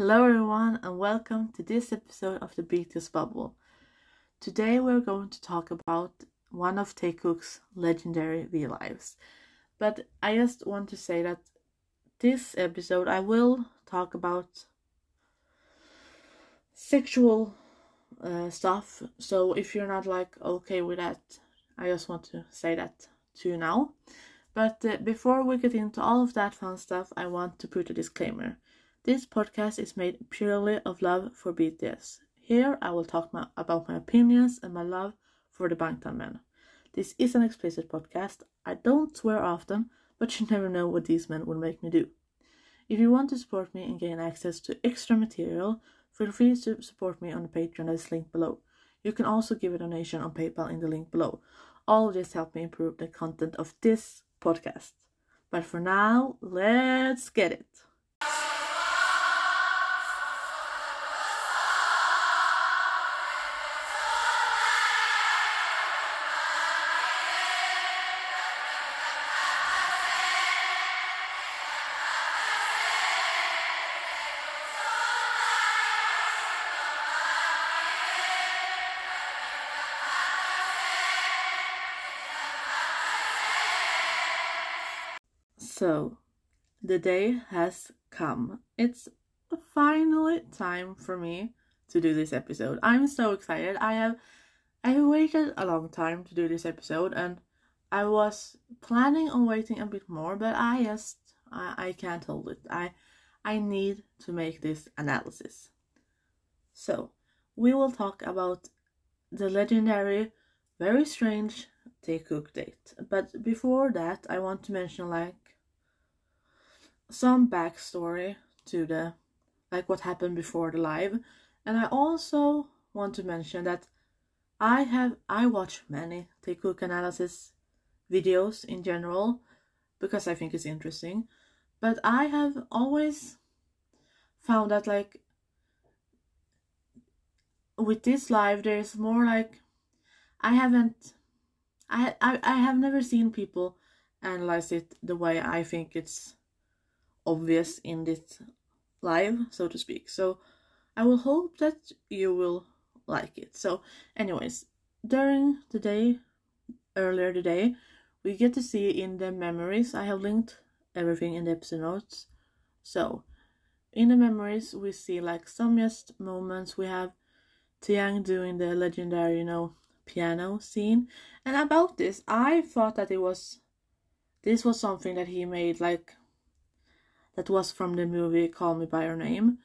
Hello, everyone, and welcome to this episode of the BTS Bubble. Today, we're going to talk about one of Taekook's legendary V lives. But I just want to say that this episode, I will talk about sexual uh, stuff. So if you're not like okay with that, I just want to say that to you now. But uh, before we get into all of that fun stuff, I want to put a disclaimer. This podcast is made purely of love for BTS. Here I will talk my, about my opinions and my love for the Bangtan men. This is an explicit podcast. I don't swear often, but you never know what these men will make me do. If you want to support me and gain access to extra material, feel free to support me on the Patreon that is linked below. You can also give a donation on PayPal in the link below. All of this helps me improve the content of this podcast. But for now, let's get it. The day has come. It's finally time for me to do this episode. I'm so excited. I have I have waited a long time to do this episode and I was planning on waiting a bit more, but I just I, I can't hold it. I I need to make this analysis. So, we will talk about the legendary, very strange Taekook date. But before that, I want to mention like some backstory to the like what happened before the live. And i also want to mention that i have i watch many Taekook analysis videos in general because i think it's interesting. But i have always found that like with this live there's more like i haven't i i, I have never seen people analyze it the way i think it's obvious in this live, so to speak. So I will hope that you will like it. So, anyways, during the day, earlier today, we get to see in the memories. I have linked everything in the episode notes. So, in the memories, we see like some just moments. We have Taehyung doing the legendary, you know, piano scene. And about this, I thought that it was this was something that he made like that was from the movie Call Me by Your Name,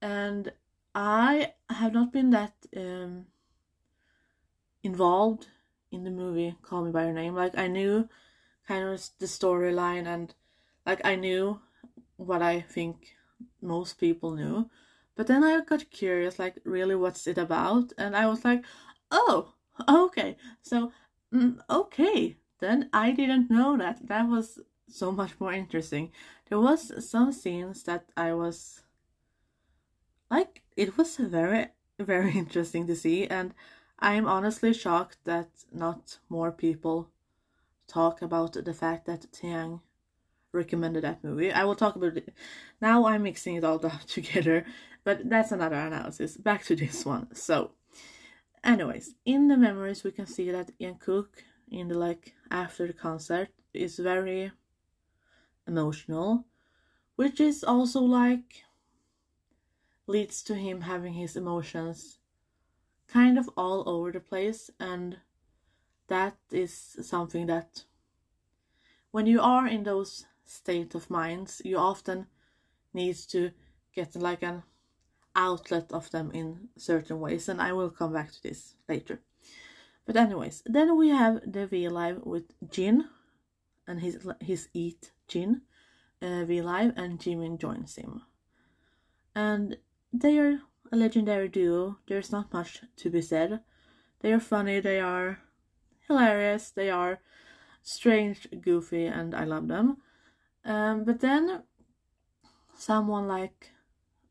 and I have not been that um, involved in the movie Call Me by Your Name. Like I knew kind of the storyline and like I knew what I think most people knew. But then I got curious, like, really, what's it about? And I was like, oh, okay. So, mm, okay. Then I didn't know that. That was so much more interesting. There was some scenes that I was like it was very very interesting to see and I am honestly shocked that not more people talk about the fact that Taehyung recommended that movie. I will talk about it now. I'm mixing it all together, but that's another analysis. Back to this one. So, anyways, in the memories we can see that Jungkook in the like after the concert is very emotional, which is also like leads to him having his emotions kind of all over the place and that is something that when you are in those state of minds you often need to get like an outlet of them in certain ways and i will come back to this later. But anyways then we have the v live with jin and his his eat Jin uh, V Live and Jimin joins him. And they are a legendary duo. There's not much to be said. They are funny, they are hilarious, they are strange, goofy, and I love them. Um, but then someone like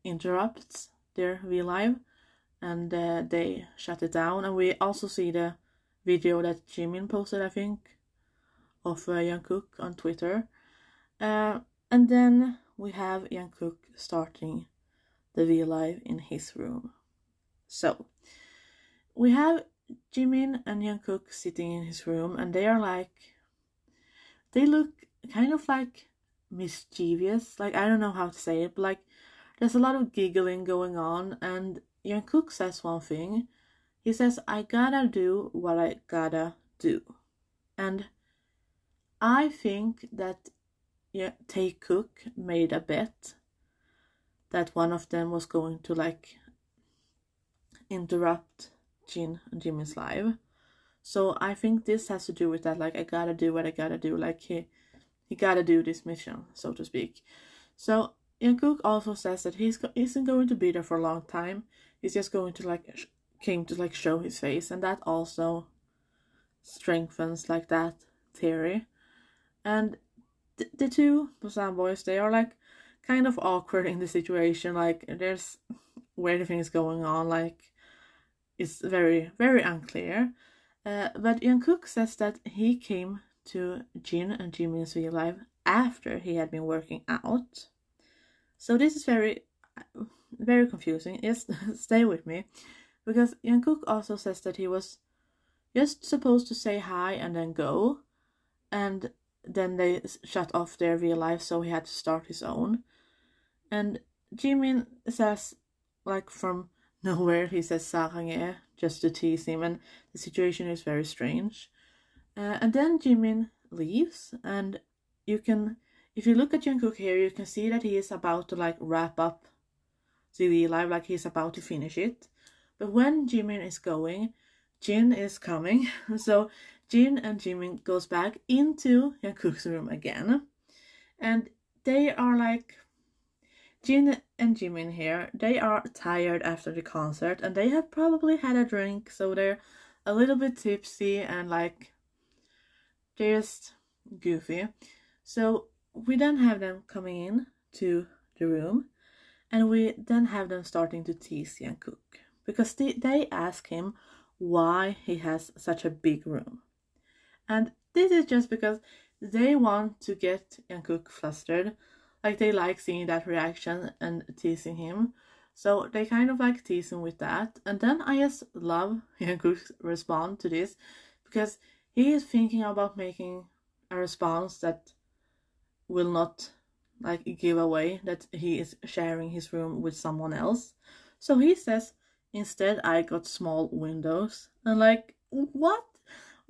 interrupts their V Live and uh, they shut it down. And we also see the video that Jimin posted, I think, of uh, Jungkook on Twitter. Uh, and then we have Jungkook starting the V Live in his room. So we have Jimin and Jungkook sitting in his room, and they are like, they look kind of like mischievous. Like I don't know how to say it, but like there's a lot of giggling going on, and Jungkook says one thing. He says, "I gotta do what I gotta do," and I think that yeah, Taekook made a bet that one of them was going to like interrupt Jin and Jimin's live. So I think this has to do with that. Like I gotta do what I gotta do. Like he he gotta do this mission, so to speak. So Jungkook also says that he's go- isn't going to be there for a long time. He's just going to like sh- came to like show his face, and that also strengthens like that theory. And th- the two Busan boys, they are like kind of awkward in the situation. Like there's where weird things going on. Like it's very very unclear. Uh, but Jungkook says that he came to Jin and Jimin's real life after he had been working out. So this is very very confusing. Yes, stay with me, because Jungkook also says that he was just supposed to say hi and then go, and then they shut off their real life, so he had to start his own. And Jimin says, like from nowhere, he says "sarange" eh? just to tease him, and the situation is very strange. Uh, and then Jimin leaves, and you can, if you look at Jungkook here, you can see that he is about to like wrap up the live, like he's about to finish it. But when Jimin is going, Jin is coming, so Jin and Jimin goes back into Jungkook's room again, and they are like Jin and Jimin here, they are tired after the concert and they have probably had a drink, so they're a little bit tipsy and like they're just goofy. So we then have them coming in to the room and we then have them starting to tease Jungkook because they, they ask him why he has such a big room. And this is just because they want to get Jungkook flustered. Like they like seeing that reaction and teasing him. So they kind of like tease him with that. And then I just love Jungkook's response to this because he is thinking about making a response that will not like give away that he is sharing his room with someone else. So he says, instead I got small windows. And like, what?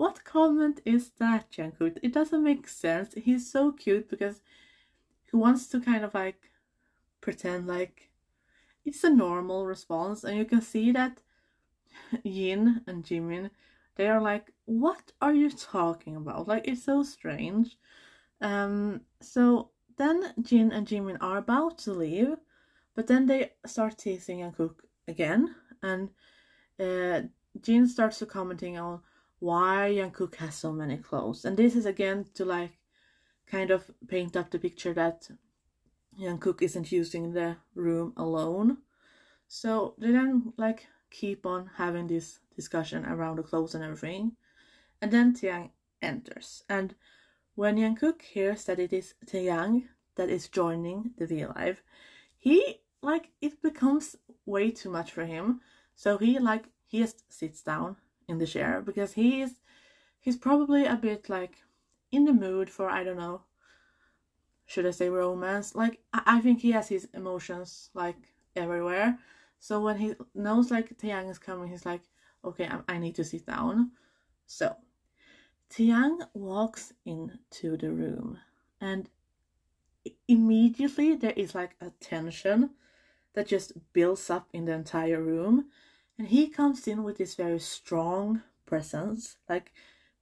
What comment is that, Jungkook? It doesn't make sense. He's so cute because he wants to kind of like pretend like it's a normal response, and you can see that Jin and Jimin they are like, "What are you talking about?" Like it's so strange. Um, so then Jin and Jimin are about to leave, but then they start teasing Jungkook again, and uh, Jin starts to commenting on why Jungkook has so many clothes, and this is again to like kind of paint up the picture that Jungkook isn't using the room alone. So they then like keep on having this discussion around the clothes and everything, and then Taehyung enters, and when Jungkook hears that it is Taehyung that is joining the V Live, he like it becomes way too much for him. So he like he just sits down in the chair because he is he's probably a bit like in the mood for I don't know. Should I say romance? Like I, I think he has his emotions like everywhere. So when he knows like Taehyung is coming, he's like, okay, I, I need to sit down. So Taehyung walks into the room and immediately there is like a tension that just builds up in the entire room and he comes in with this very strong presence like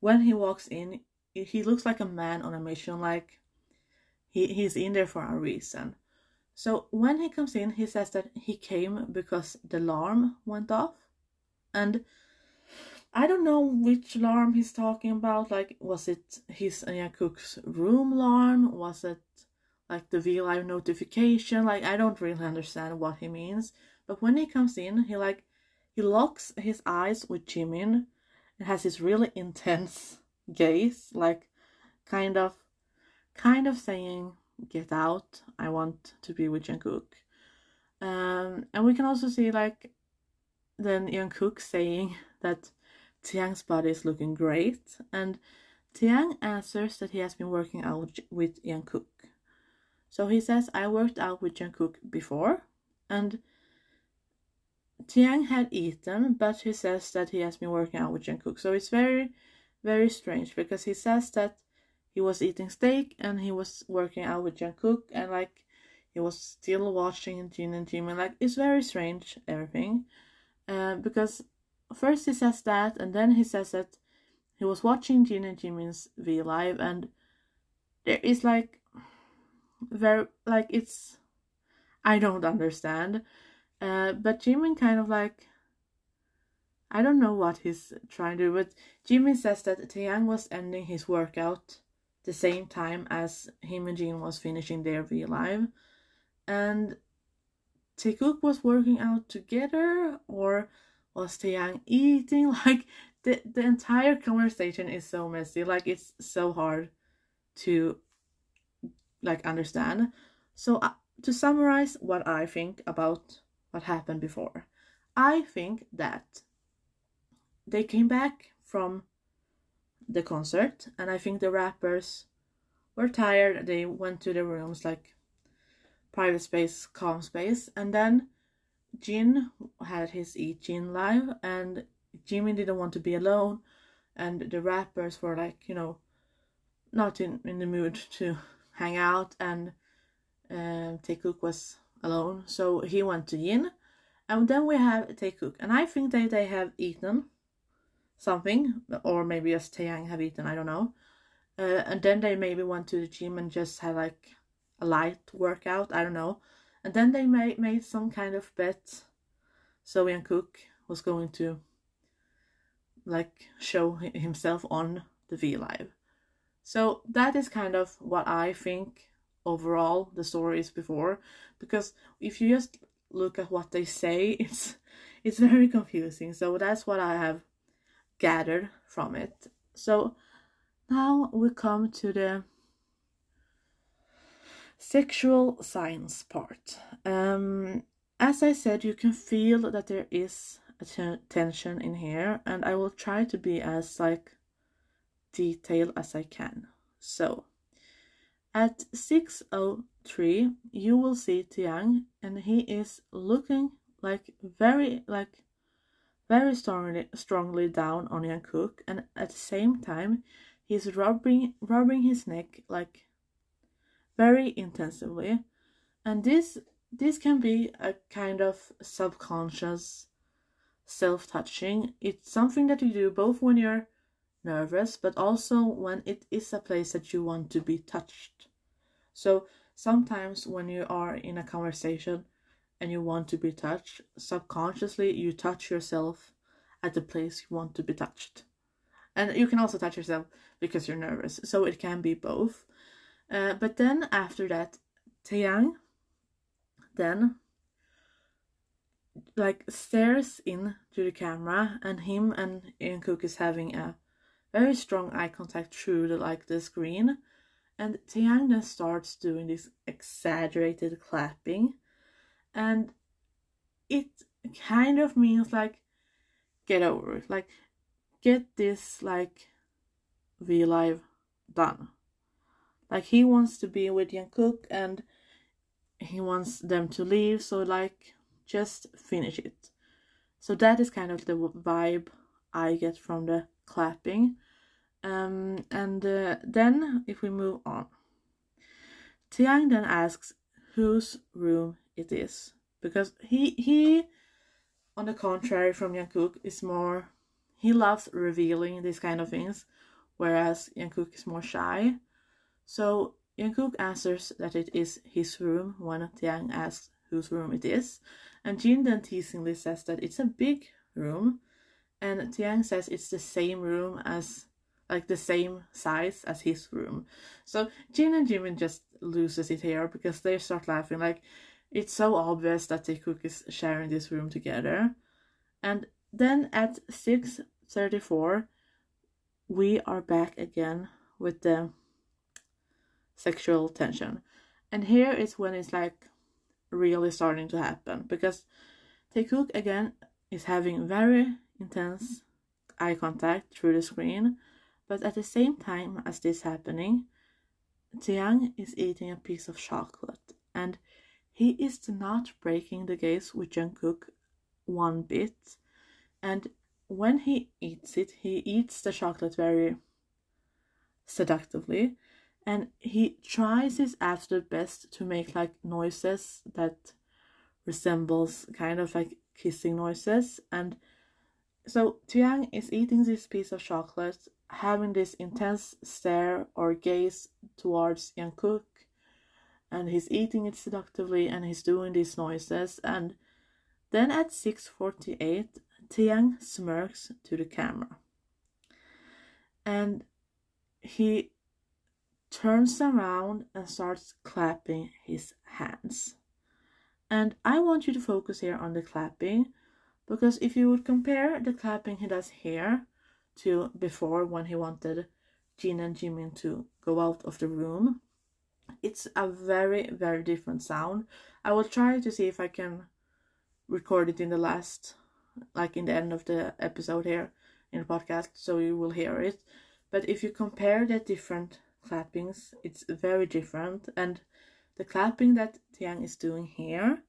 when he walks in he looks like a man on a mission like he, he's in there for a reason so when he comes in he says that he came because the alarm went off and I don't know which alarm he's talking about. Like, was it his and Cook's room alarm? Was it like the V Live notification? Like, I don't really understand what he means. But when he comes in, he like he locks his eyes with Jimin and has this really intense gaze, like kind of kind of saying, Get out, I want to be with Jungkook. Um and we can also see like then Jungkook saying that Taehyung's body is looking great, and Taehyung answers that he has been working out with Jungkook. So he says, I worked out with Jungkook before, and Taehyung had eaten, but he says that he has been working out with Jungkook. So it's very, very strange because he says that he was eating steak and he was working out with Jungkook, and like he was still watching Jin and Jimin. Like it's very strange everything, uh, because first he says that, and then he says that he was watching Jin and Jimin's V Live, and there is like very like it's I don't understand. Uh, but Jimin kind of like I don't know what he's trying to do, but Jimin says that Taehyung was ending his workout the same time as him and Jin was finishing their V Live. And Taekook was working out together or was Taehyung eating? Like the the entire conversation is so messy. Like it's so hard to like understand. So uh, to summarize what I think about what happened before, I think that they came back from the concert and I think the rappers were tired. They went to their rooms like private space, calm space, and then Jin had his Eat Jin live, and Jimin didn't want to be alone, and the rappers were like, you know, not in, in the mood to hang out, and um, Taekook was alone, so he went to Jin. and then we have Taekook, and I think that they have eaten something, or maybe just Taehyung have eaten, I don't know, uh, and then they maybe went to the gym and just had like a light workout, I don't know, and then they made, made some kind of bet. So Jungkook was going to like show himself on the V Live. So that is kind of what I think overall the story is before. Because if you just look at what they say, it's it's very confusing. So that's what I have gathered from it. So now we come to the Sexual science part. Um, as I said, you can feel that there is a t- tension in here, and I will try to be as like detailed as I can. So, at 603, you will see Taehyung, and he is looking like very like very strongly strongly down on Jungkook, and at the same time, he's rubbing rubbing his neck like very intensively. And this this can be a kind of subconscious self-touching. It's something that you do both when you're nervous but also when it is a place that you want to be touched. So sometimes when you are in a conversation and you want to be touched subconsciously you touch yourself at the place you want to be touched. And you can also touch yourself because you're nervous so it can be both. Uh, but then after that, Taehyung then like stares in to the camera and him and Jungkook is having a very strong eye contact through the like the screen and Taehyung then starts doing this exaggerated clapping and it kind of means like get over it like get this like V live done. Like he wants to be with Jungkook and he wants them to leave so like just finish it. So that is kind of the vibe i get from the clapping. Um, and uh, then if we move on Taehyung then asks whose room it is because he he on the contrary from Jungkook is more he loves revealing these kind of things whereas Jungkook is more shy. So Jungkook answers that it is his room when Taehyung asks whose room it is, and Jin then teasingly says that it's a big room, and Taehyung says it's the same room as like the same size as his room. So Jin and Jimin just loses it here because they start laughing like it's so obvious that Taekook is sharing this room together. And then at 6:34 we are back again with the sexual tension. And here is when it's like really starting to happen because Taekook again is having very intense eye contact through the screen, but at the same time as this happening, Taehyung is eating a piece of chocolate and he is not breaking the gaze with Jungkook one bit. And when he eats it, he eats the chocolate very seductively and he tries his absolute best to make like noises that resembles kind of like kissing noises and so Taehyung is eating this piece of chocolate having this intense stare or gaze towards Jungkook and he's eating it seductively and he's doing these noises and then at 6.48 Taehyung smirks to the camera and he turns around and starts clapping his hands. And I want you to focus here on the clapping because if you would compare the clapping he does here to before when he wanted Jin and Jimin to go out of the room, it's a very, very different sound. I will try to see if I can record it in the last, like in the end of the episode here in the podcast, so you will hear it. But if you compare the different clappings, it's very different. And the clapping that Taehyung is doing here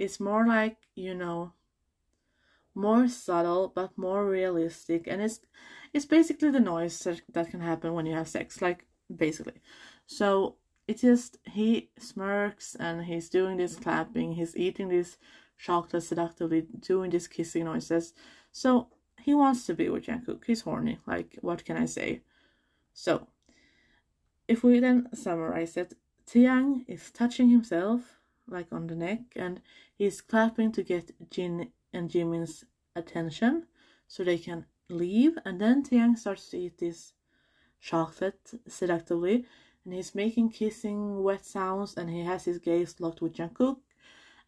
is more like, you know, more subtle but more realistic and it's it's basically the noise that, that can happen when you have sex like basically. So it just he smirks and he's doing this clapping he's eating this chocolate seductively doing these kissing noises. So he wants to be with Jungkook. He's horny like what can i say? So if we then summarize it, Taehyung is touching himself, like on the neck, and he's clapping to get Jin and Jimin's attention so they can leave. And then Taehyung starts to eat this chocolate seductively, and he's making kissing wet sounds, and he has his gaze locked with Jungkook.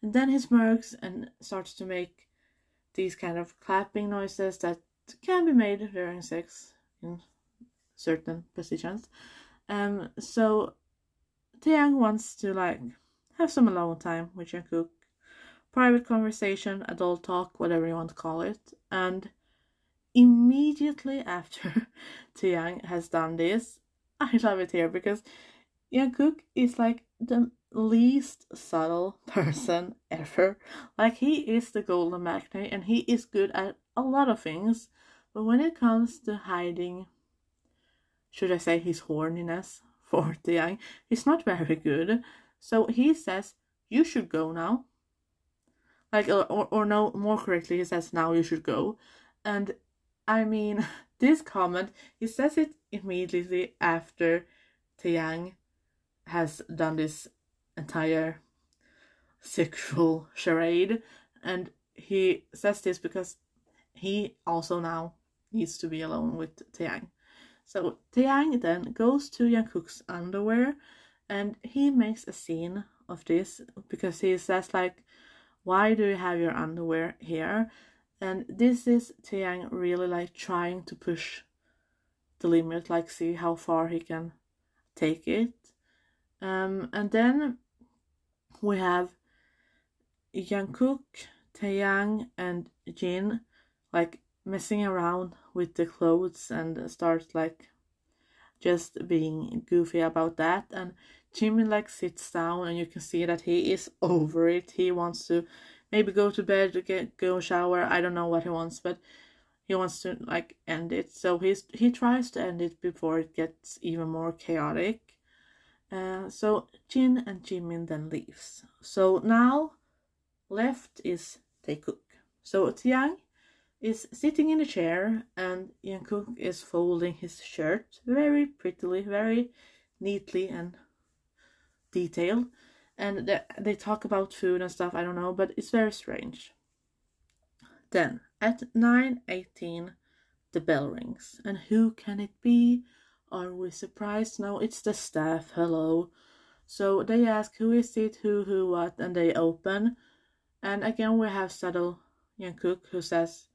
And then he smirks and starts to make these kind of clapping noises that can be made during sex in certain positions. Um, so Taehyung wants to like have some alone time with Jungkook, private conversation, adult talk, whatever you want to call it, and immediately after Taehyung has done this, I love it here because Jungkook is like the least subtle person ever. Like he is the golden maknae and he is good at a lot of things, but when it comes to hiding should I say his horniness for Taehyung, he's not very good. So he says, You should go now. Like, uh, or, or no, more correctly, he says, Now you should go. And I mean, this comment, he says it immediately after Taehyung has done this entire sexual charade. And he says this because he also now needs to be alone with Taehyung. So Taehyung then goes to Jungkook's underwear and he makes a scene of this because he says like why do you have your underwear here? And this is Taehyung really like trying to push the limit like see how far he can take it. Um, and then we have Jungkook, Taehyung and Jin like messing around with the clothes and start like just being goofy about that. And Jimin like sits down and you can see that he is over it. He wants to maybe go to bed, get go shower. I don't know what he wants, but he wants to like end it. So he's he tries to end it before it gets even more chaotic. Uh, so Jin and Jimin then leaves. So now left is Taekook. So Taehyung is sitting in a chair and Jungkook is folding his shirt very prettily, very neatly and detailed. And they, they talk about food and stuff, I don't know, but it's very strange. Then at 9:18 the bell rings. And who can it be? Are we surprised? No, it's the staff. Hello. So they ask who is it, who, who, what, and they open. And again we have subtle Cook who says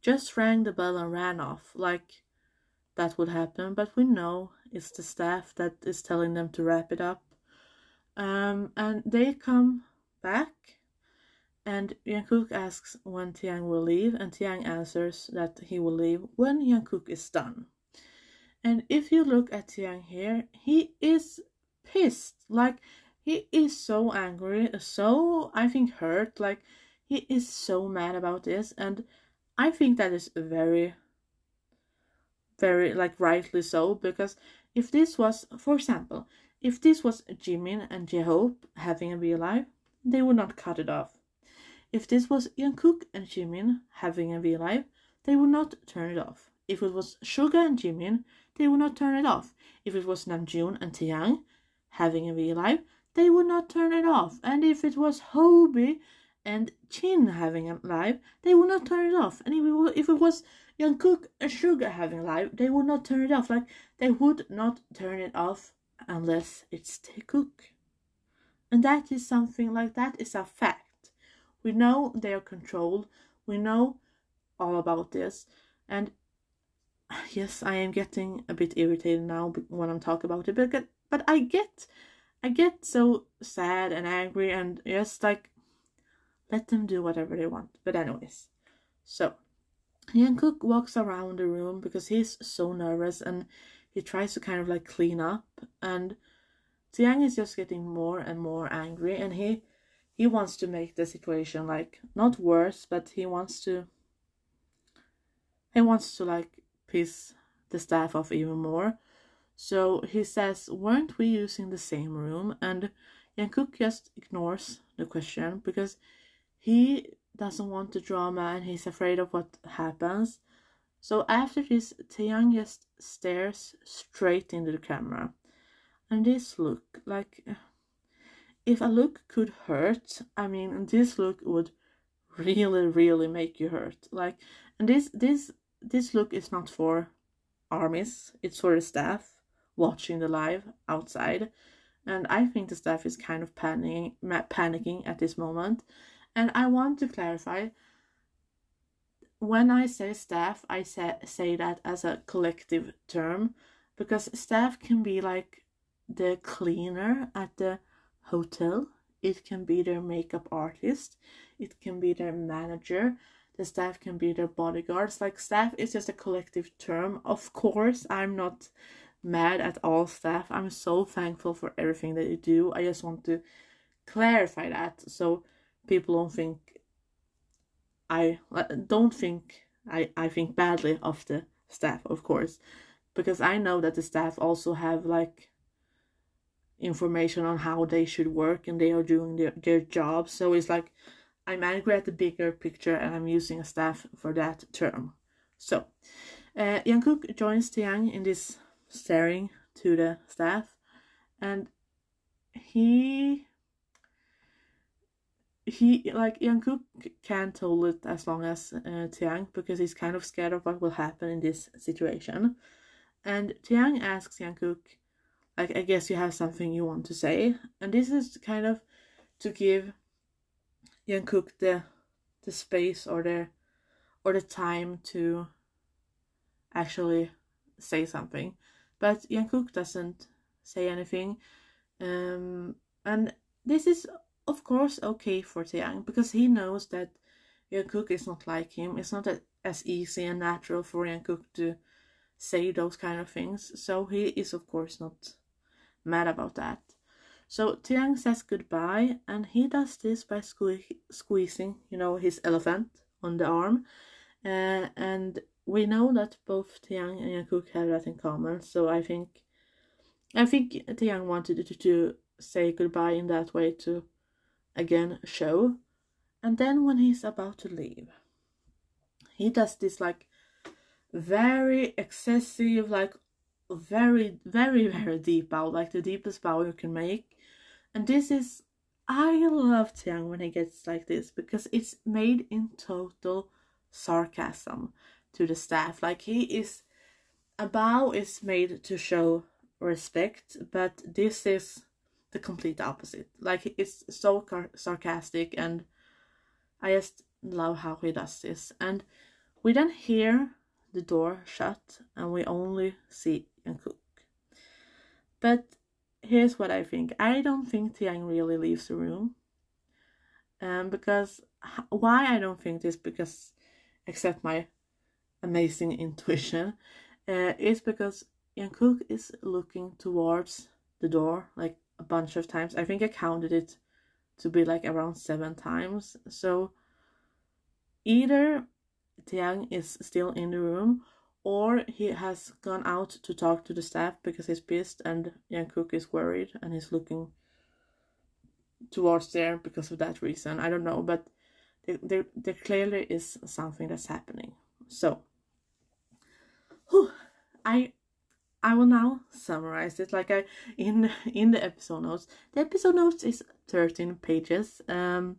just rang the bell and ran off, like that would happen, but we know it's the staff that is telling them to wrap it up. Um, and they come back and Jungkook asks when Taehyung will leave, and Taehyung answers that he will leave when Jungkook is done. And if you look at Taehyung here, he is pissed. Like, he is so angry, so, I think, hurt. Like, he is so mad about this, and I think that is very, very, like, rightly so, because if this was, for example, if this was Jimin and J-Hope having a real life, they would not cut it off if this was Jungkook and Jimin having a real life, they would not turn it off. If it was Suga and Jimin, they would not turn it off. If it was Namjoon and Taehyung having a real life, they would not turn it off. And if it was Hobi and Jin having a live, they would not turn it off. And if it was, Jungkook and Suga having a live, they would not turn it off. Like they would not turn it off unless it's Taekook. And that is something like that is a fact. We know they are controlled. We know all about this. And yes, I am getting a bit irritated now when I'm talking about it, but but I get I get so sad and angry and just like let them do whatever they want. But anyways, so Jungkook walks around the room because he's so nervous and he tries to kind of like clean up and Taehyung is just getting more and more angry and he he wants to make the situation like not worse, but he wants to he wants to like piss the staff off even more. So he says, Weren't we using the same room? And Jungkook just ignores the question because he doesn't want the drama and he's afraid of what happens. So after this, Taehyung just stares straight into the camera. And this look like if a look could hurt, I mean, this look would really, really make you hurt. Like, and this, this, this look is not for armies; it's for the staff watching the live outside, and I think the staff is kind of panicking, panicking at this moment. And I want to clarify. When I say staff, I say, say that as a collective term because staff can be like the cleaner at the hotel. It can be their makeup artist. It can be their manager. The staff can be their bodyguards. Like, staff is just a collective term. Of course, I'm not mad at all staff. I'm so thankful for everything that you do. I just want to clarify that so people don't think I don't think I, I think badly of the staff, of course, because I know that the staff also have like information on how they should work and they are doing their, their job. So it's like I'm angry at the bigger picture and I'm using a staff for that term. So uh, Jungkook joins Taehyung in this staring to the staff and he he like Jungkook can't hold it as long as uh, Taehyung because he's kind of scared of what will happen in this situation. And Taehyung asks Jungkook like I guess you have something you want to say, and this is kind of to give Jungkook the the space or the or the time to actually say something, but Jungkook doesn't say anything, um, and this is of course okay for Taehyung because he knows that Jungkook is not like him. It's not as easy and natural for Jungkook to say those kind of things. So he is of course not mad about that. So Taehyung says goodbye, and he does this by sque- squeezing, you know, his elephant on the arm. Uh, and we know that both Taehyung and Jungkook have that in common. So I think, I think Taehyung wanted to, to say goodbye in that way to, again, show. And then when he's about to leave, he does this like very excessive, like very, very, very deep bow, like the deepest bow you can make. And this is, I love Taehyung when he gets like this because it's made in total sarcasm to the staff. Like he is, a bow is made to show respect, but this is the complete opposite. Like it's so sarcastic, and I just love how he does this. And we then hear the door shut, and we only see Jungkook. But here's what I think. I don't think Taehyung really leaves the room. Um, because why I don't think this because except my amazing intuition uh, is because Jungkook is looking towards the door like a bunch of times. I think I counted it to be like around seven times. So either Taehyung is still in the room or he has gone out to talk to the staff because he's pissed and Jungkook is worried and he's looking towards there because of that reason. I don't know, but there, there, there clearly is something that's happening. So, whew, I I will now summarize it like I in in the episode notes. The episode notes is 13 pages um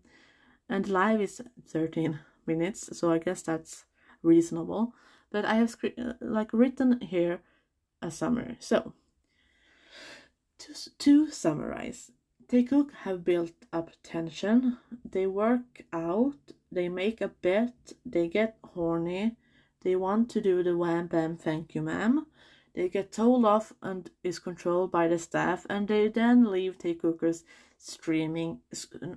and live is 13 minutes, so I guess that's reasonable. But I have uh, like written here a summary. So to to summarize, Taekook have built up tension. They work out. They make a bet. They get horny. They want to do the wham bam thank you ma'am they get told off and is controlled by the staff, and they then leave Taekookers streaming,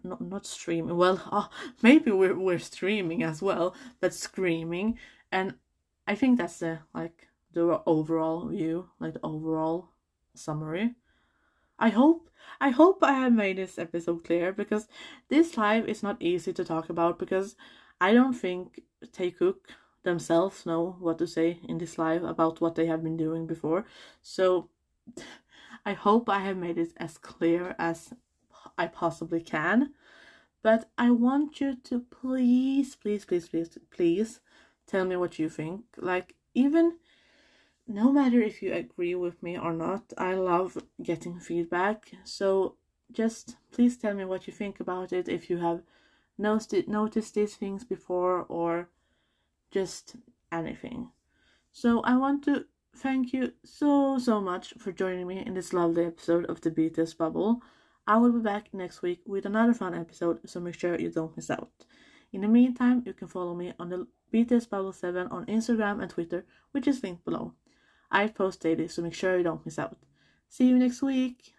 not, not streaming, well, oh, maybe we're, we're streaming as well, but screaming. And I think that's the, like, the overall view, like the overall summary. I hope I hope I have made this episode clear because this live is not easy to talk about because I don't think Taekook themselves know what to say in this live about what they have been doing before. So I hope I have made it as clear as I possibly can. But I want you to please, please, please, please, please tell me what you think. Like, even no matter if you agree with me or not, I love getting feedback. So just please tell me what you think about it if you have noticed noticed these things before or just anything. So I want to thank you so, so much for joining me in this lovely episode of the BTS Bubble. I will be back next week with another fun episode, so make sure you don't miss out. In the meantime, you can follow me on the BTS Bubble 7 on Instagram and Twitter, which is linked below. I post daily, so make sure you don't miss out. See you next week!